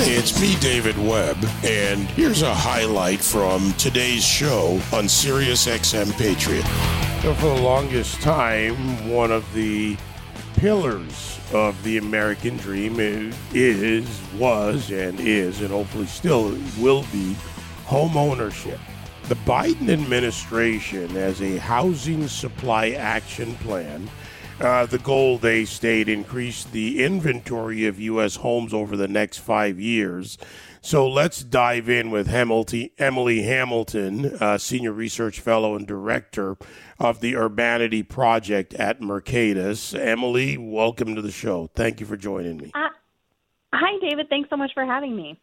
It's me, David Webb, and here's a highlight from today's show on Sirius XM Patriot. So, for the longest time, one of the pillars of the American dream is, was, and is, and hopefully still will be home ownership. The Biden administration has a housing supply action plan uh, the goal, they state, increase the inventory of U.S. homes over the next five years. So let's dive in with Emily Hamilton, uh, Senior Research Fellow and Director of the Urbanity Project at Mercatus. Emily, welcome to the show. Thank you for joining me. Uh, hi, David. Thanks so much for having me.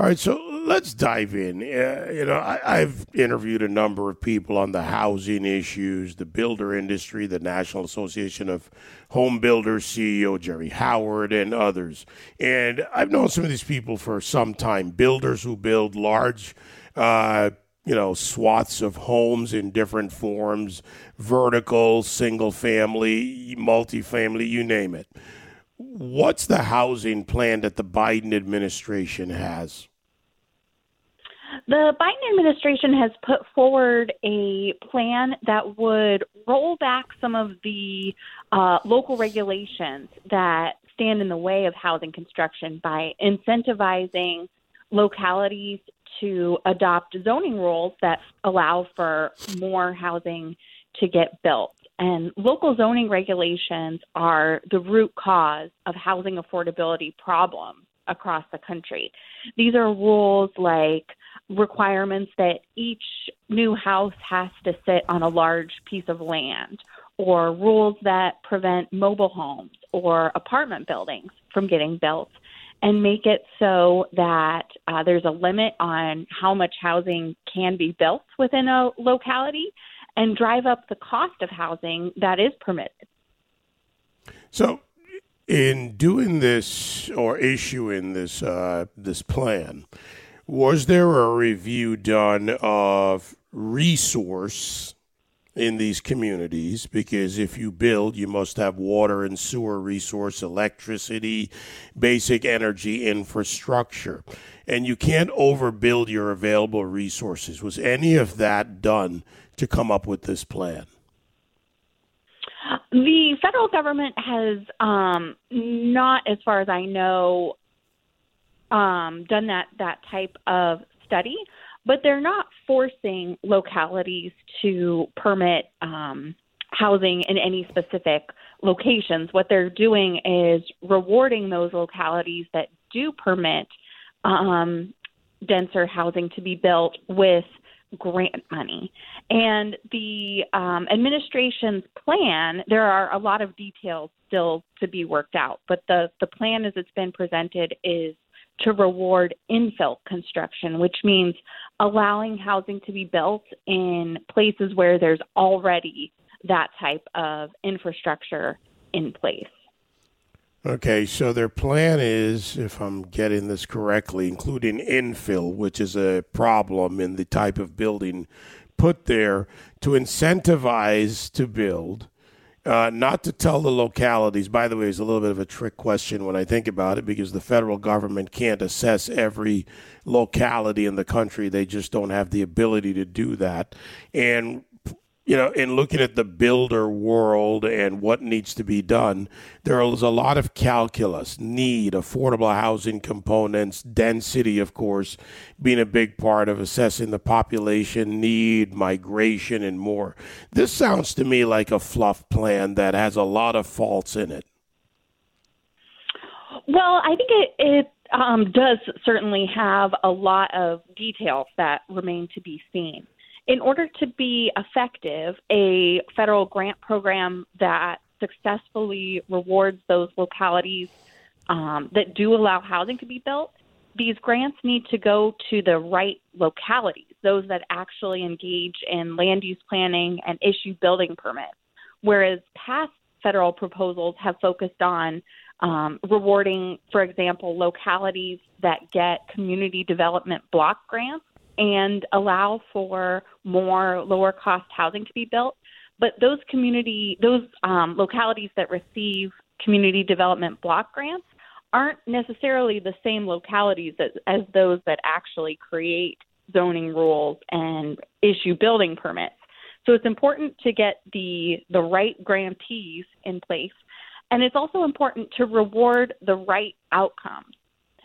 All right, so let's dive in. Uh, you know, I, have interviewed a number of people on the housing issues, the builder industry, the National Association of Home Builders CEO Jerry Howard, and others. And I've known some of these people for some time. Builders who build large, uh, you know, swaths of homes in different forms, vertical, single family, multifamily, you name it. What's the housing plan that the Biden administration has? The Biden administration has put forward a plan that would roll back some of the uh, local regulations that stand in the way of housing construction by incentivizing localities to adopt zoning rules that allow for more housing to get built. And local zoning regulations are the root cause of housing affordability problems across the country. These are rules like requirements that each new house has to sit on a large piece of land, or rules that prevent mobile homes or apartment buildings from getting built, and make it so that uh, there's a limit on how much housing can be built within a locality and drive up the cost of housing that is permitted. So, in doing this or issuing this uh, this plan, was there a review done of resource in these communities? Because if you build, you must have water and sewer resource, electricity, basic energy infrastructure, and you can't overbuild your available resources. Was any of that done to come up with this plan? The federal government has um, not, as far as I know, um, done that that type of study, but they're not forcing localities to permit um, housing in any specific locations. What they're doing is rewarding those localities that do permit um, denser housing to be built with grant money. And the um, administration's plan, there are a lot of details still to be worked out, but the, the plan as it's been presented is to reward infill construction, which means allowing housing to be built in places where there's already that type of infrastructure in place. Okay, so their plan is, if I'm getting this correctly, including infill, which is a problem in the type of building put there to incentivize to build, uh, not to tell the localities. By the way, it's a little bit of a trick question when I think about it because the federal government can't assess every locality in the country. They just don't have the ability to do that. And you know, in looking at the builder world and what needs to be done, there is a lot of calculus, need, affordable housing components, density, of course, being a big part of assessing the population need, migration, and more. This sounds to me like a fluff plan that has a lot of faults in it. Well, I think it, it um, does certainly have a lot of details that remain to be seen in order to be effective, a federal grant program that successfully rewards those localities um, that do allow housing to be built, these grants need to go to the right localities, those that actually engage in land use planning and issue building permits. Whereas past federal proposals have focused on um, rewarding, for example, localities that get community development block grants and allow for more lower cost housing to be built. But those community, those um, localities that receive community development block grants aren't necessarily the same localities as, as those that actually create zoning rules and issue building permits. So it's important to get the the right grantees in place, and it's also important to reward the right outcomes.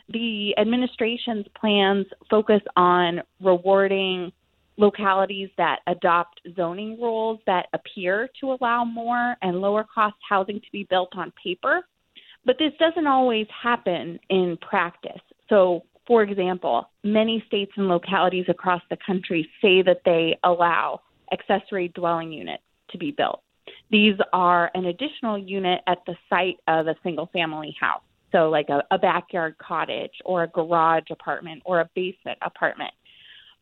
The administration's plans focus on rewarding localities that adopt zoning rules that appear to allow more and lower cost housing to be built on paper. But this doesn't always happen in practice. So, for example, many states and localities across the country say that they allow accessory dwelling units to be built. These are an additional unit at the site of a single family house. So, like a, a backyard cottage or a garage apartment or a basement apartment.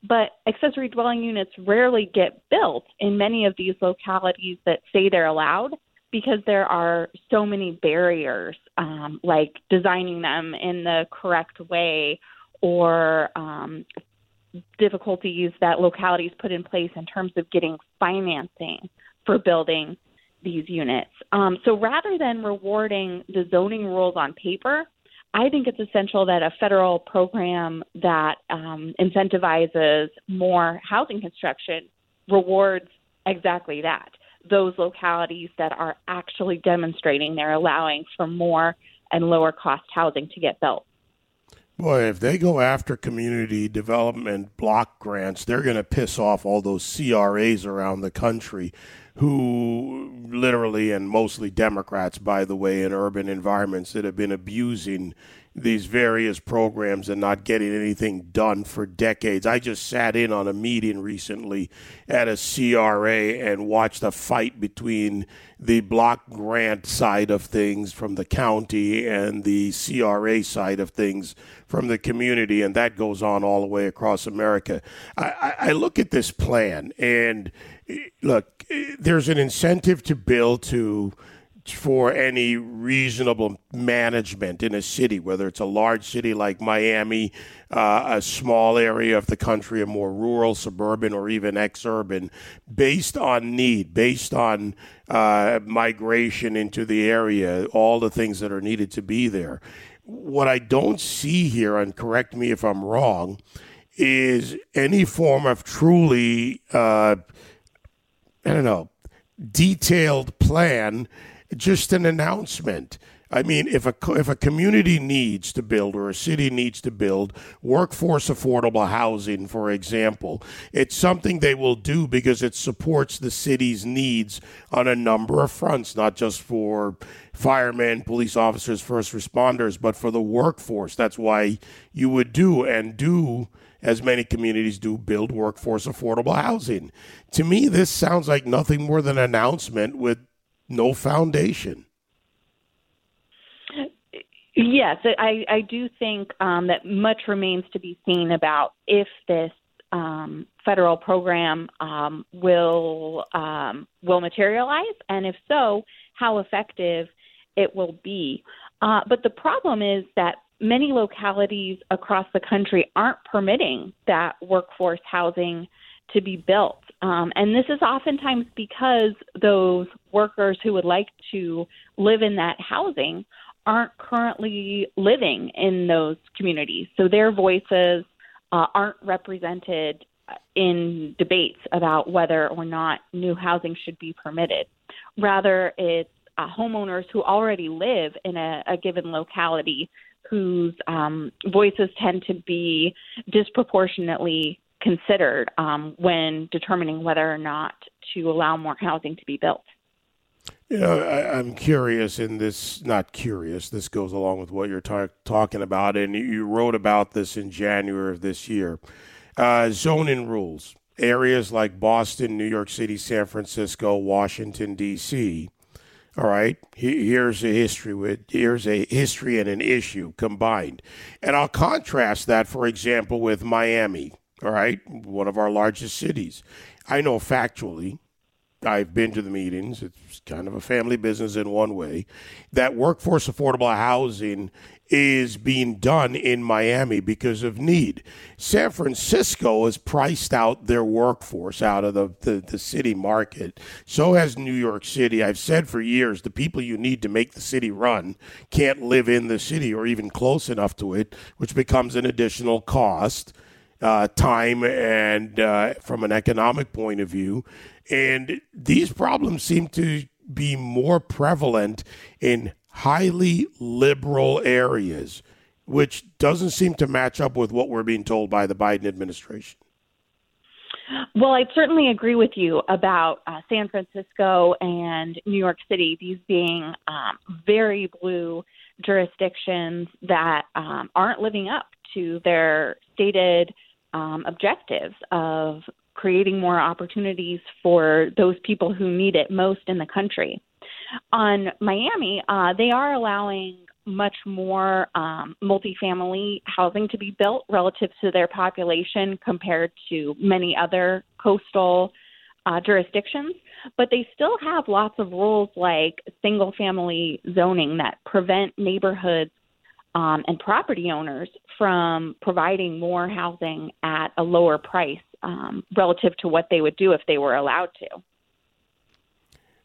But accessory dwelling units rarely get built in many of these localities that say they're allowed because there are so many barriers, um, like designing them in the correct way or um, difficulties that localities put in place in terms of getting financing for building these units. Um, so rather than rewarding the zoning rules on paper, I think it's essential that a federal program that um, incentivizes more housing construction rewards exactly that. Those localities that are actually demonstrating they're allowing for more and lower cost housing to get built. Boy, if they go after community development block grants, they're going to piss off all those CRAs around the country who literally and mostly Democrats, by the way, in urban environments that have been abusing these various programs and not getting anything done for decades. I just sat in on a meeting recently at a CRA and watched a fight between the block grant side of things from the county and the CRA side of things from the community, and that goes on all the way across America. I, I look at this plan, and eh, look, eh, there's an incentive to build to for any reasonable management in a city, whether it's a large city like Miami, uh, a small area of the country, a more rural, suburban, or even exurban, based on need, based on uh, migration into the area, all the things that are needed to be there. What I don't see here, and correct me if I'm wrong, is any form of truly, uh, I don't know, detailed plan just an announcement. I mean, if a if a community needs to build or a city needs to build workforce affordable housing, for example, it's something they will do because it supports the city's needs on a number of fronts, not just for firemen, police officers, first responders, but for the workforce. That's why you would do and do as many communities do build workforce affordable housing. To me, this sounds like nothing more than an announcement with no foundation. Yes, I, I do think um, that much remains to be seen about if this um, federal program um, will um, will materialize, and if so, how effective it will be. Uh, but the problem is that many localities across the country aren't permitting that workforce housing to be built. Um, and this is oftentimes because those workers who would like to live in that housing aren't currently living in those communities. So their voices uh, aren't represented in debates about whether or not new housing should be permitted. Rather, it's uh, homeowners who already live in a, a given locality whose um, voices tend to be disproportionately considered um, when determining whether or not to allow more housing to be built. You know, I, am curious in this, not curious, this goes along with what you're ta- talking about, and you wrote about this in January of this year. Uh, zoning rules. Areas like Boston, New York City, San Francisco, Washington, D.C. All right, here's a history with here's a history and an issue combined, and I'll contrast that, for example, with Miami, all right, one of our largest cities. I know factually I've been to the meetings. It's kind of a family business in one way. That workforce affordable housing is being done in Miami because of need. San Francisco has priced out their workforce out of the, the, the, city market. So has New York City. I've said for years the people you need to make the city run can't live in the city or even close enough to it, which becomes an additional cost. Uh, time and uh, from an economic point of view. And these problems seem to be more prevalent in highly liberal areas, which doesn't seem to match up with what we're being told by the Biden administration. Well, I certainly agree with you about uh, San Francisco and New York City, these being um, very blue jurisdictions that um, aren't living up to their stated um, objectives of creating more opportunities for those people who need it most in the country. On Miami, uh, they are allowing much more um, multifamily housing to be built relative to their population compared to many other coastal uh, jurisdictions, but they still have lots of rules like single family zoning that prevent neighborhoods um, and property owners from providing more housing at a lower price um, relative to what they would do if they were allowed to.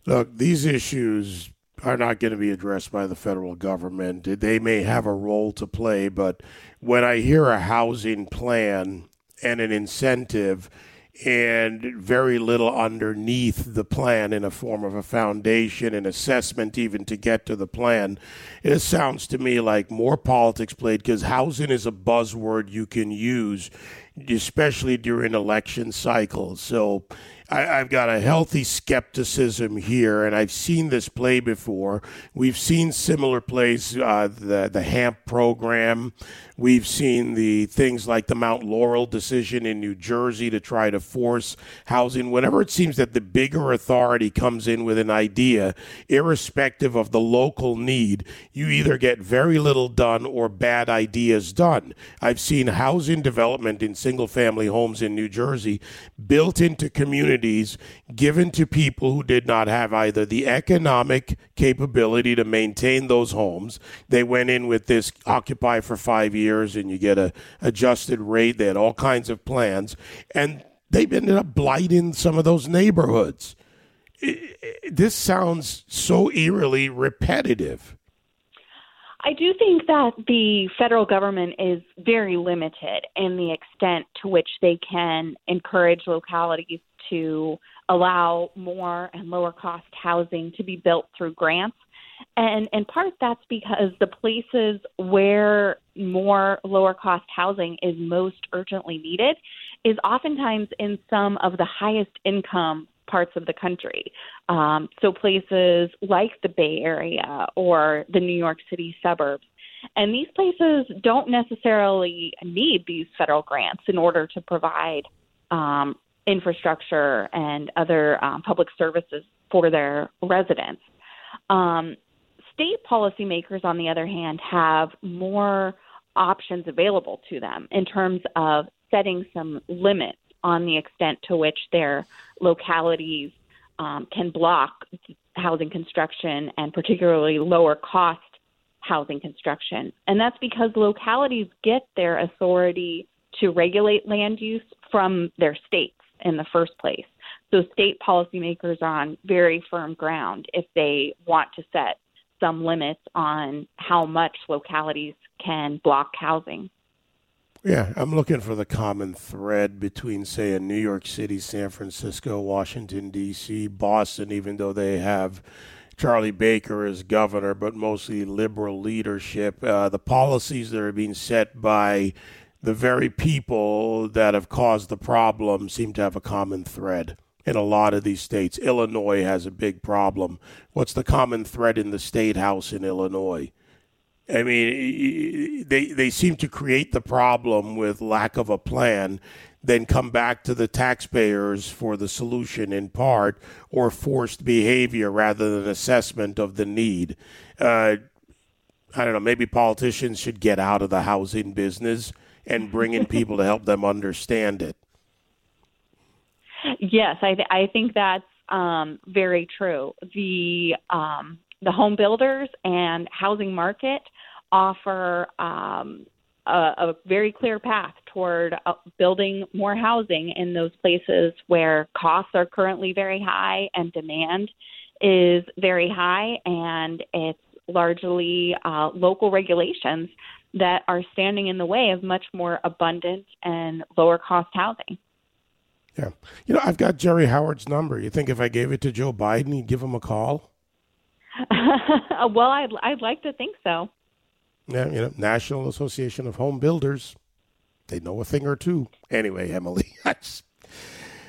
Look, these issues are not going to be addressed by the federal government. They may have a role to play, but when I hear a housing plan and an incentive and very little underneath the plan in a form of a foundation, an assessment, even to get to the plan. It sounds to me like more politics played because housing is a buzzword you can use, especially during election cycles. So I, have got a healthy skepticism here, and I've seen this play before. We've seen similar plays, uh, the the HAMP program. We've seen the things like the Mount Laurel decision in New Jersey to try to force housing. Whenever it seems that the bigger authority comes in with an idea, irrespective of the local need, you either get very little done or bad ideas done. I've seen housing development in single family homes in New Jersey built into communities given to people who did not have either the economic capability to maintain those homes. They went in with this occupy for five years and you get a adjusted rate. They had all kinds of plans, and they ended up blighting some of those neighborhoods. this sounds so eerily repetitive. I do think that the federal government is very limited in the extent to which they can encourage localities to allow more and lower cost housing to be built through grants. And in part that's because the places where more lower cost housing is most urgently needed is oftentimes in some of the highest income parts of the country. Um, so places like the Bay Area or the New York City suburbs. And these places don't necessarily need these federal grants in order to provide um, infrastructure and other um, public services for their residents. Um, state policymakers, on the other hand, have more options available to them in terms of setting some limits on the extent to which their localities um, can block housing construction and particularly lower cost housing construction. And that's because localities get their authority to regulate land use from their states in the first place. So state policymakers are on very firm ground if they want to set some limits on how much localities can block housing. Yeah, I'm looking for the common thread between, say, a New York City, San Francisco, Washington, D.C., Boston, even though they have Charlie Baker as governor, but mostly liberal leadership. Uh, the policies that are being set by the very people that have caused the problem seem to have a common thread in a lot of these states. Illinois has a big problem. What's the common thread in the state house in Illinois? I mean, they they seem to create the problem with lack of a plan, then come back to the taxpayers for the solution in part, or forced behavior rather than assessment of the need. Uh, I don't know. Maybe politicians should get out of the housing business and bring in people to help them understand it. Yes, I, th- I think that's um, very true. The um, the home builders and housing market offer um, a, a, very clear path toward uh, building more housing in those places where costs are currently very high and demand is very high, and it's largely uh, local regulations that are standing in the way of much more abundant and lower cost housing. Yeah. You know, I've got Jerry Howard's number. You think if I gave it to Joe Biden, he'd give him a call? well, I'd, I'd like to think so. Yeah, you know, National Association of Home Builders. They know a thing or two. Anyway, Emily, I just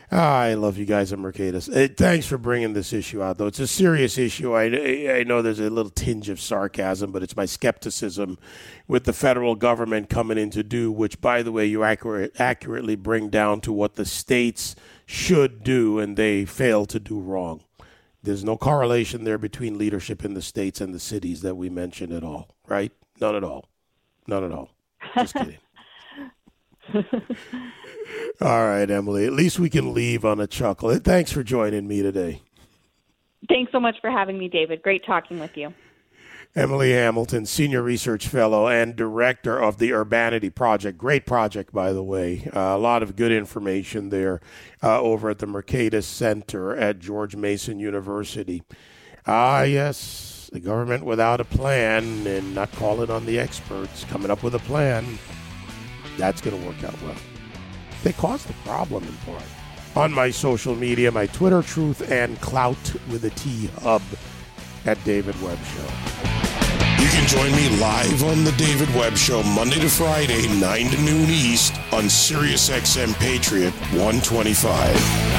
Ah, I love you guys at Mercatus. Uh, thanks for bringing this issue out, though. It's a serious issue. I, I know there's a little tinge of sarcasm, but it's my skepticism with the federal government coming in to do, which, by the way, you accurate, accurately bring down to what the states should do, and they fail to do wrong. There's no correlation there between leadership in the states and the cities that we mentioned at all, right? None at all. None at all. Just kidding. All right, Emily. At least we can leave on a chuckle. Thanks for joining me today. Thanks so much for having me, David. Great talking with you. Emily Hamilton, Senior Research Fellow and Director of the Urbanity Project. Great project, by the way. Uh, a lot of good information there uh, over at the Mercatus Center at George Mason University. Ah, yes, the government without a plan and not calling on the experts, coming up with a plan. That's going to work out well. They caused the problem in part. On my social media, my Twitter Truth and Clout with a T Hub at David Webb Show. You can join me live on the David Webb Show Monday to Friday, 9 to noon East on SiriusXM Patriot 125.